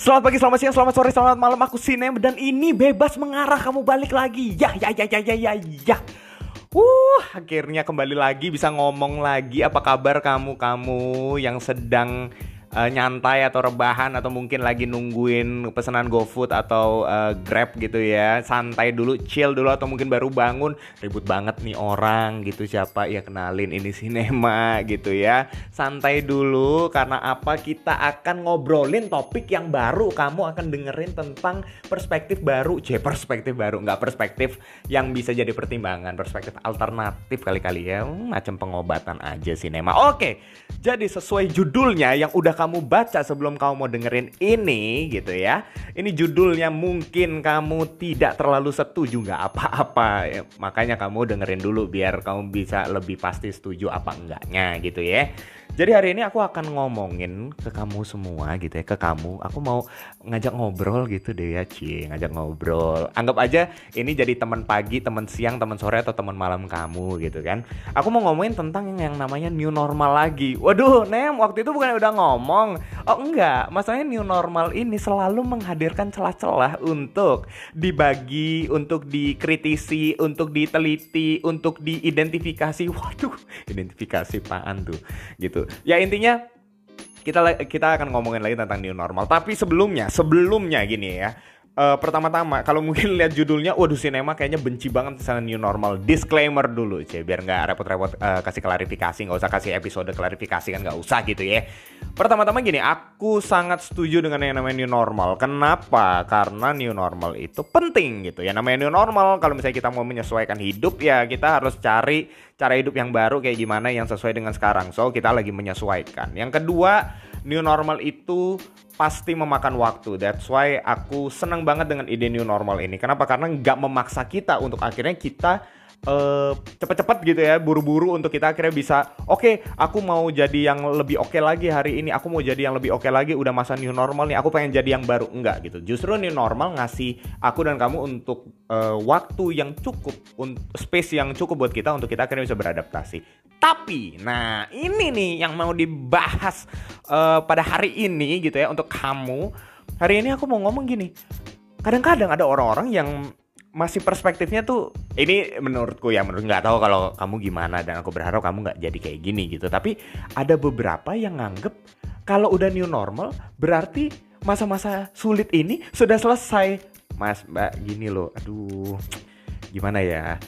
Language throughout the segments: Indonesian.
Selamat pagi, selamat siang, selamat sore, selamat malam. Aku Sinem dan ini bebas mengarah kamu balik lagi. Ya, ya, ya, ya, ya, ya, ya. Uh, akhirnya kembali lagi bisa ngomong lagi. Apa kabar kamu, kamu yang sedang uh, nyantai atau rebahan atau mungkin lagi nungguin pesanan GoFood atau uh, Grab gitu ya. Santai dulu, chill dulu atau mungkin baru bangun, ribut banget nih orang gitu siapa ya kenalin ini sinema gitu ya. Santai dulu karena apa? Kita akan ngobrolin topik yang baru. Kamu akan dengerin tentang perspektif baru, c perspektif baru, nggak perspektif yang bisa jadi pertimbangan, perspektif alternatif kali-kali ya. Hmm, macam pengobatan aja sinema. Oke. Jadi sesuai judulnya yang udah kamu baca sebelum kamu mau dengerin ini gitu ya. Ini judulnya mungkin kamu tidak terlalu setuju nggak apa-apa. Ya, makanya kamu dengerin dulu biar kamu bisa lebih pasti setuju apa enggaknya gitu ya. Jadi hari ini aku akan ngomongin ke kamu semua gitu ya, ke kamu. Aku mau ngajak ngobrol gitu deh ya, Cie, ngajak ngobrol. Anggap aja ini jadi teman pagi, teman siang, teman sore atau teman malam kamu gitu kan. Aku mau ngomongin tentang yang namanya new normal lagi. Waduh, Nem, waktu itu bukan udah ngomong. Oh enggak, masalahnya new normal ini selalu menghadirkan celah-celah untuk dibagi, untuk dikritisi, untuk diteliti, untuk diidentifikasi. Waduh, identifikasi apaan tuh gitu gitu. Ya intinya kita kita akan ngomongin lagi tentang new normal. Tapi sebelumnya sebelumnya gini ya uh, pertama-tama kalau mungkin lihat judulnya waduh sinema kayaknya benci banget sama new normal. Disclaimer dulu sih biar nggak repot-repot uh, kasih klarifikasi nggak usah kasih episode klarifikasi kan nggak usah gitu ya. Pertama-tama gini aku sangat setuju dengan yang namanya new normal. Kenapa? Karena new normal itu penting gitu. Ya namanya new normal kalau misalnya kita mau menyesuaikan hidup ya kita harus cari cara hidup yang baru kayak gimana yang sesuai dengan sekarang. So, kita lagi menyesuaikan. Yang kedua, new normal itu pasti memakan waktu. That's why aku senang banget dengan ide new normal ini. Kenapa? Karena nggak memaksa kita untuk akhirnya kita uh, cepet-cepet gitu ya buru-buru untuk kita akhirnya bisa oke okay, aku mau jadi yang lebih oke okay lagi hari ini aku mau jadi yang lebih oke okay lagi udah masa new normal nih aku pengen jadi yang baru enggak gitu justru new normal ngasih aku dan kamu untuk uh, waktu yang cukup space yang cukup buat kita untuk kita akhirnya bisa beradaptasi tapi nah ini nih yang mau dibahas uh, pada hari ini gitu ya untuk kamu. Hari ini aku mau ngomong gini kadang-kadang ada orang-orang yang masih perspektifnya tuh ini menurutku ya menurut nggak tahu kalau kamu gimana dan aku berharap kamu nggak jadi kayak gini gitu. Tapi ada beberapa yang nganggep kalau udah new normal berarti masa-masa sulit ini sudah selesai. Mas mbak gini loh aduh gimana ya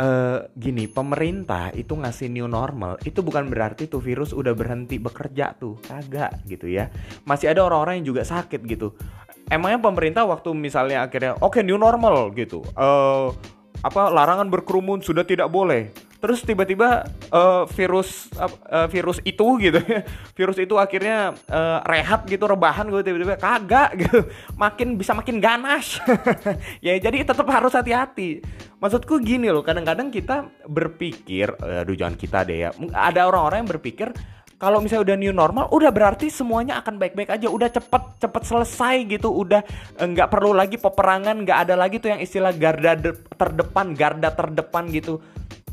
Uh, gini, pemerintah itu ngasih new normal itu bukan berarti tuh virus udah berhenti bekerja tuh, kagak gitu ya. Masih ada orang-orang yang juga sakit gitu. Emangnya pemerintah waktu misalnya akhirnya oke okay, new normal gitu. Uh, apa larangan berkerumun sudah tidak boleh terus tiba-tiba uh, virus uh, virus itu gitu ya. Virus itu akhirnya uh, rehat gitu rebahan gitu tiba-tiba kagak gitu. Makin bisa makin ganas. Ya jadi tetap harus hati-hati. Maksudku gini loh kadang-kadang kita berpikir aduh jangan kita deh ya. Ada orang-orang yang berpikir kalau misalnya udah new normal, udah berarti semuanya akan baik-baik aja, udah cepet cepet selesai gitu, udah nggak perlu lagi peperangan, nggak ada lagi tuh yang istilah garda terdepan, garda terdepan gitu.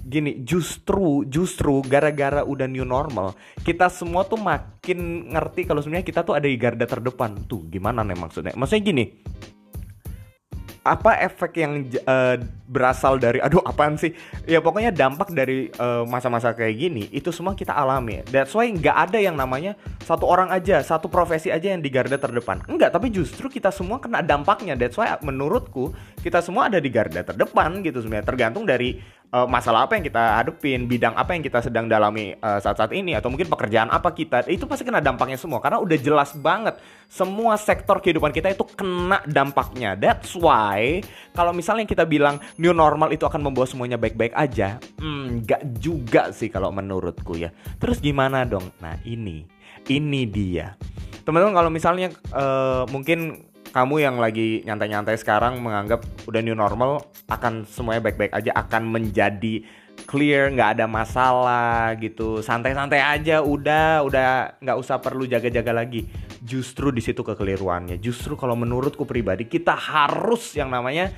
Gini, justru justru gara-gara udah new normal, kita semua tuh makin ngerti kalau sebenarnya kita tuh ada di garda terdepan. Tuh gimana nih maksudnya? Maksudnya gini, apa efek yang uh, berasal dari aduh apaan sih? Ya pokoknya dampak dari eh, masa-masa uh, kayak gini itu semua kita alami. That's why nggak ada yang namanya satu orang aja satu profesi aja yang di garda terdepan. Enggak tapi justru kita semua kena dampaknya. That's why menurutku kita semua ada di garda terdepan gitu sebenarnya. Tergantung dari uh, masalah apa yang kita hadepin, bidang apa yang kita sedang dalami uh, saat-saat ini atau mungkin pekerjaan apa kita, itu pasti kena dampaknya semua karena udah jelas banget semua sektor kehidupan kita itu kena dampaknya. That's why kalau misalnya kita bilang new normal itu akan membawa semuanya baik-baik aja, nggak juga sih kalau menurutku ya. Terus gimana dong? Nah ini, ini dia. Teman-teman kalau misalnya uh, mungkin kamu yang lagi nyantai-nyantai sekarang menganggap udah new normal akan semuanya baik-baik aja akan menjadi clear nggak ada masalah gitu. Santai-santai aja udah udah nggak usah perlu jaga-jaga lagi. Justru di situ kekeliruannya. Justru kalau menurutku pribadi kita harus yang namanya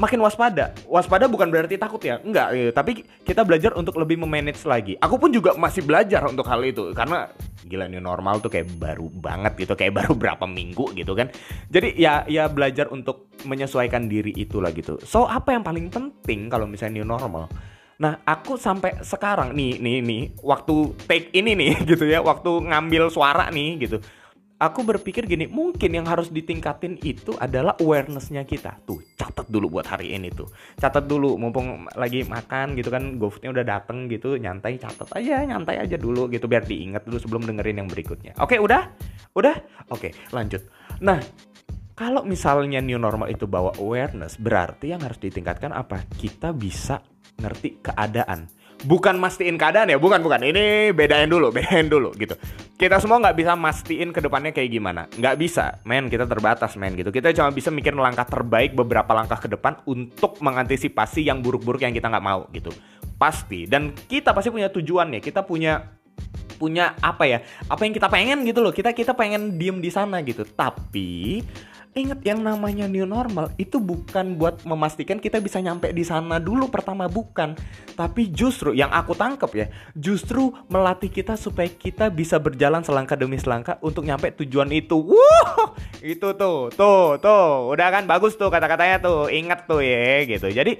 makin waspada. Waspada bukan berarti takut ya, enggak. Gitu. Tapi kita belajar untuk lebih memanage lagi. Aku pun juga masih belajar untuk hal itu karena gila new normal tuh kayak baru banget gitu, kayak baru berapa minggu gitu kan. Jadi ya ya belajar untuk menyesuaikan diri itulah gitu. So apa yang paling penting kalau misalnya new normal? Nah, aku sampai sekarang nih, nih, nih, waktu take ini nih, gitu ya, waktu ngambil suara nih, gitu aku berpikir gini, mungkin yang harus ditingkatin itu adalah awarenessnya kita. Tuh, catat dulu buat hari ini tuh. Catat dulu, mumpung lagi makan gitu kan, GoFoodnya udah dateng gitu, nyantai catat aja, nyantai aja dulu gitu biar diingat dulu sebelum dengerin yang berikutnya. Oke, udah? Udah? Oke, lanjut. Nah, kalau misalnya new normal itu bawa awareness, berarti yang harus ditingkatkan apa? Kita bisa ngerti keadaan bukan mastiin keadaan ya? Bukan bukan. Ini bedain dulu bedain dulu gitu. Kita semua nggak bisa mastiin ke depannya kayak gimana. Nggak bisa. Men kita terbatas men gitu. Kita cuma bisa mikir langkah terbaik beberapa langkah ke depan untuk mengantisipasi yang buruk-buruk yang kita nggak mau gitu. Pasti. Dan kita pasti punya tujuan ya. Kita punya punya apa ya? Apa yang kita pengen gitu loh. Kita kita pengen diem di sana gitu. Tapi Ingat yang namanya new normal itu bukan buat memastikan kita bisa nyampe di sana dulu pertama bukan, tapi justru yang aku tangkep ya, justru melatih kita supaya kita bisa berjalan selangkah demi selangkah untuk nyampe tujuan itu. Wuh, itu tuh, tuh, tuh, udah kan bagus tuh kata-katanya tuh, ingat tuh ya gitu. Jadi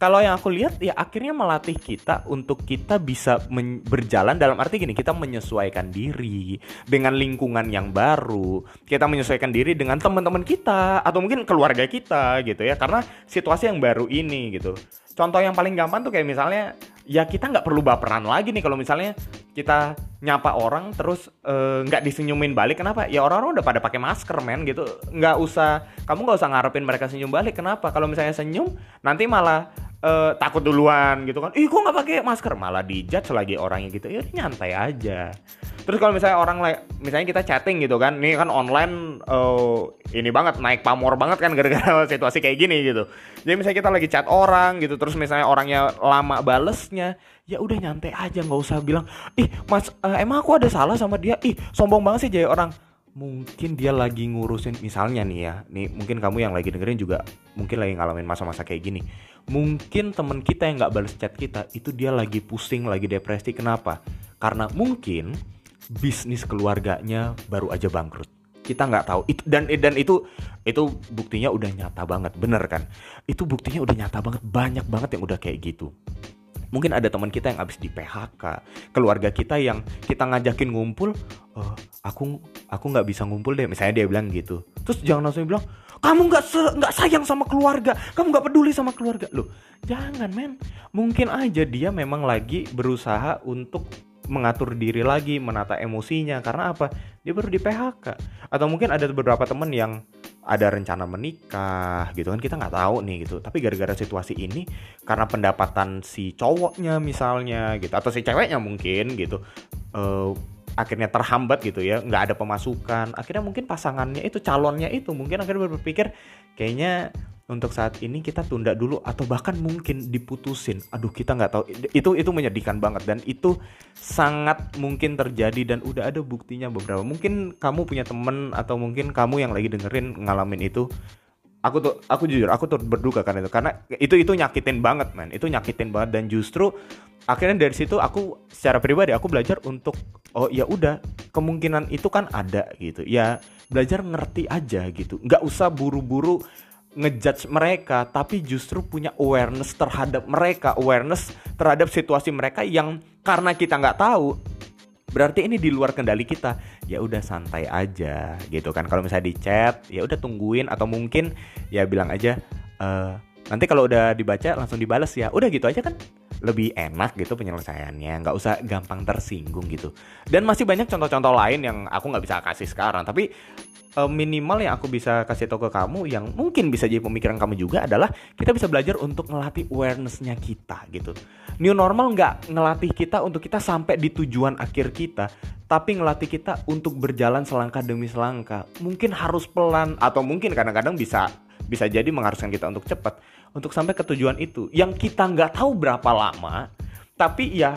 kalau yang aku lihat ya akhirnya melatih kita untuk kita bisa berjalan dalam arti gini kita menyesuaikan diri dengan lingkungan yang baru. Kita menyesuaikan diri dengan teman-teman kita atau mungkin keluarga kita gitu ya. Karena situasi yang baru ini gitu. Contoh yang paling gampang tuh kayak misalnya ya kita nggak perlu baperan lagi nih kalau misalnya kita nyapa orang terus eh, nggak uh, disenyumin balik. Kenapa? Ya orang-orang udah pada pakai masker men gitu. Nggak usah kamu nggak usah ngarepin mereka senyum balik. Kenapa? Kalau misalnya senyum nanti malah uh, takut duluan gitu kan. Ih kok nggak pakai masker? Malah dijudge lagi orangnya gitu. Ya nyantai aja terus kalau misalnya orang misalnya kita chatting gitu kan ini kan online uh, ini banget naik pamor banget kan gara-gara situasi kayak gini gitu. Jadi misalnya kita lagi chat orang gitu terus misalnya orangnya lama balesnya ya udah nyantai aja nggak usah bilang ih mas uh, emang aku ada salah sama dia? Ih sombong banget sih jadi orang. Mungkin dia lagi ngurusin misalnya nih ya nih mungkin kamu yang lagi dengerin juga mungkin lagi ngalamin masa-masa kayak gini. Mungkin temen kita yang nggak balas chat kita itu dia lagi pusing lagi depresi kenapa? Karena mungkin bisnis keluarganya baru aja bangkrut. Kita nggak tahu. Itu dan dan itu itu buktinya udah nyata banget. Bener kan? Itu buktinya udah nyata banget. Banyak banget yang udah kayak gitu. Mungkin ada teman kita yang habis di PHK keluarga kita yang kita ngajakin ngumpul uh, aku aku nggak bisa ngumpul deh. Misalnya dia bilang gitu. Terus jangan langsung bilang kamu nggak nggak sayang sama keluarga. Kamu nggak peduli sama keluarga. Loh jangan men. Mungkin aja dia memang lagi berusaha untuk mengatur diri lagi menata emosinya karena apa? Dia baru di PHK atau mungkin ada beberapa temen yang ada rencana menikah gitu kan kita nggak tahu nih gitu. Tapi gara-gara situasi ini karena pendapatan si cowoknya misalnya gitu atau si ceweknya mungkin gitu uh, akhirnya terhambat gitu ya nggak ada pemasukan. Akhirnya mungkin pasangannya itu calonnya itu mungkin akhirnya berpikir kayaknya untuk saat ini kita tunda dulu atau bahkan mungkin diputusin. Aduh kita nggak tahu. Itu itu menyedihkan banget dan itu sangat mungkin terjadi dan udah ada buktinya beberapa. Mungkin kamu punya temen atau mungkin kamu yang lagi dengerin ngalamin itu. Aku tuh aku jujur aku tuh berduka karena itu karena itu itu nyakitin banget man itu nyakitin banget dan justru akhirnya dari situ aku secara pribadi aku belajar untuk oh ya udah kemungkinan itu kan ada gitu ya belajar ngerti aja gitu nggak usah buru-buru ngejudge mereka tapi justru punya awareness terhadap mereka awareness terhadap situasi mereka yang karena kita nggak tahu berarti ini di luar kendali kita. Ya udah santai aja gitu kan. Kalau misalnya di chat ya udah tungguin atau mungkin ya bilang aja e, nanti kalau udah dibaca langsung dibales ya. Udah gitu aja kan lebih enak gitu penyelesaiannya nggak usah gampang tersinggung gitu. Dan masih banyak contoh-contoh lain yang aku nggak bisa kasih sekarang tapi uh, minimal yang aku bisa kasih tahu ke kamu yang mungkin bisa jadi pemikiran kamu juga adalah kita bisa belajar untuk ngelatih awarenessnya kita gitu. New normal nggak ngelatih kita untuk kita sampai di tujuan akhir kita tapi ngelatih kita untuk berjalan selangkah demi selangkah. Mungkin harus pelan atau mungkin kadang-kadang bisa bisa jadi mengharuskan kita untuk cepat untuk sampai ke tujuan itu. Yang kita nggak tahu berapa lama tapi ya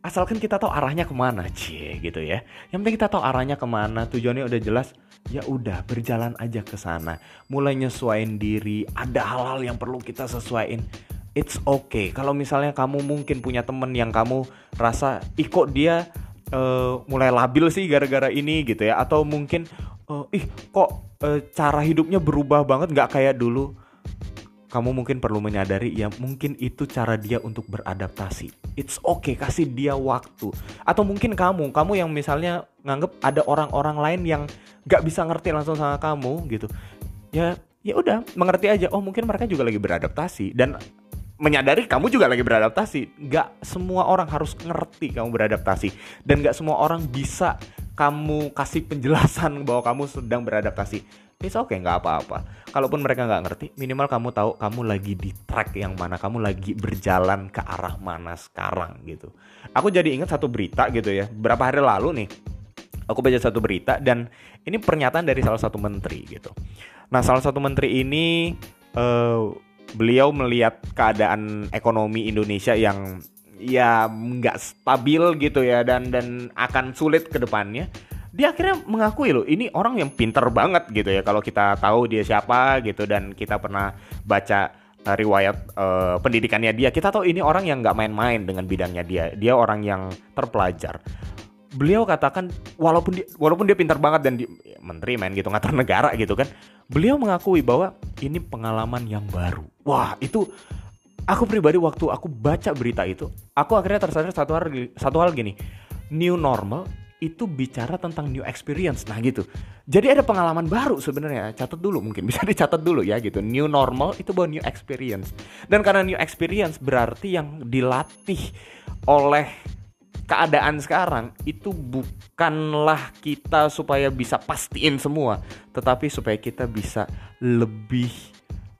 asalkan kita tahu arahnya ke mana cie gitu ya. Yang penting kita tahu arahnya ke mana tujuannya udah jelas ya udah berjalan aja ke sana. Mulai nyesuaiin diri ada hal-hal yang perlu kita sesuaiin it's okay. Kalau misalnya kamu mungkin punya temen yang kamu rasa ih kok dia uh, mulai labil sih gara-gara ini gitu ya. Atau mungkin uh, ih kok uh, cara hidupnya berubah banget nggak kayak dulu kamu mungkin perlu menyadari ya mungkin itu cara dia untuk beradaptasi. It's okay, kasih dia waktu. Atau mungkin kamu, kamu yang misalnya nganggep ada orang-orang lain yang gak bisa ngerti langsung sama kamu gitu. Ya, ya udah, mengerti aja. Oh mungkin mereka juga lagi beradaptasi dan menyadari kamu juga lagi beradaptasi. Gak semua orang harus ngerti kamu beradaptasi dan gak semua orang bisa kamu kasih penjelasan bahwa kamu sedang beradaptasi it's okay nggak apa-apa. Kalaupun mereka nggak ngerti minimal kamu tahu kamu lagi di track yang mana kamu lagi berjalan ke arah mana sekarang gitu. Aku jadi ingat satu berita gitu ya. Berapa hari lalu nih aku baca satu berita dan ini pernyataan dari salah satu menteri gitu. Nah salah satu menteri ini uh, beliau melihat keadaan ekonomi Indonesia yang ya nggak stabil gitu ya dan dan akan sulit ke depannya dia akhirnya mengakui loh ini orang yang pinter banget gitu ya. Kalau kita tahu dia siapa gitu dan kita pernah baca uh, riwayat uh, pendidikannya dia kita tahu ini orang yang nggak main-main dengan bidangnya dia. Dia orang yang terpelajar. Beliau katakan walaupun dia walaupun dia pintar banget dan di, menteri main gitu ngatur negara gitu kan beliau mengakui bahwa ini pengalaman yang baru. Wah itu aku pribadi waktu aku baca berita itu aku akhirnya tersadar satu hal satu hal gini. New normal itu bicara tentang new experience. Nah gitu. Jadi ada pengalaman baru sebenarnya. Catat dulu mungkin bisa dicatat dulu ya gitu. New normal itu bahwa new experience. Dan karena new experience berarti yang dilatih oleh keadaan sekarang itu bukanlah kita supaya bisa pastiin semua, tetapi supaya kita bisa lebih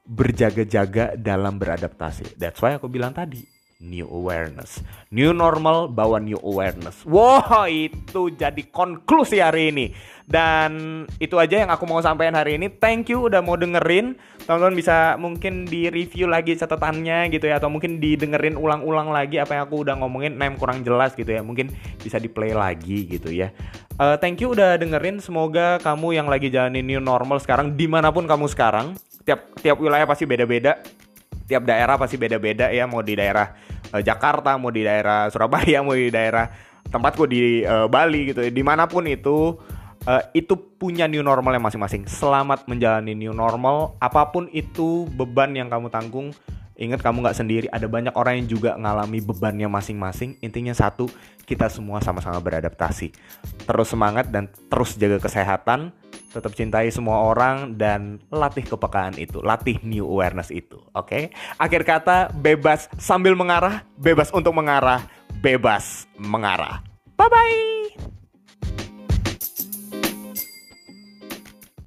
berjaga-jaga dalam beradaptasi. That's why aku bilang tadi, new awareness. New normal bawa new awareness. Wow, itu jadi konklusi hari ini. Dan itu aja yang aku mau sampaikan hari ini. Thank you udah mau dengerin. Teman-teman bisa mungkin di review lagi catatannya gitu ya atau mungkin didengerin ulang-ulang lagi apa yang aku udah ngomongin nem kurang jelas gitu ya. Mungkin bisa di play lagi gitu ya. Uh, thank you udah dengerin. Semoga kamu yang lagi jalanin new normal sekarang di mana pun kamu sekarang. Tiap tiap wilayah pasti beda-beda tiap daerah pasti beda-beda ya mau di daerah uh, Jakarta mau di daerah Surabaya mau di daerah tempatku di uh, Bali gitu. Di mana pun itu uh, itu punya new normalnya masing-masing. Selamat menjalani new normal. Apa pun itu beban yang kamu tanggung Ingat kamu nggak sendiri, ada banyak orang yang juga ngalami bebannya masing-masing. Intinya satu, kita semua sama-sama beradaptasi. Terus semangat dan terus jaga kesehatan, tetap cintai semua orang dan latih kepekaan itu, latih new awareness itu. Oke? Okay? Akhir kata, bebas sambil mengarah, bebas untuk mengarah, bebas mengarah. Bye bye.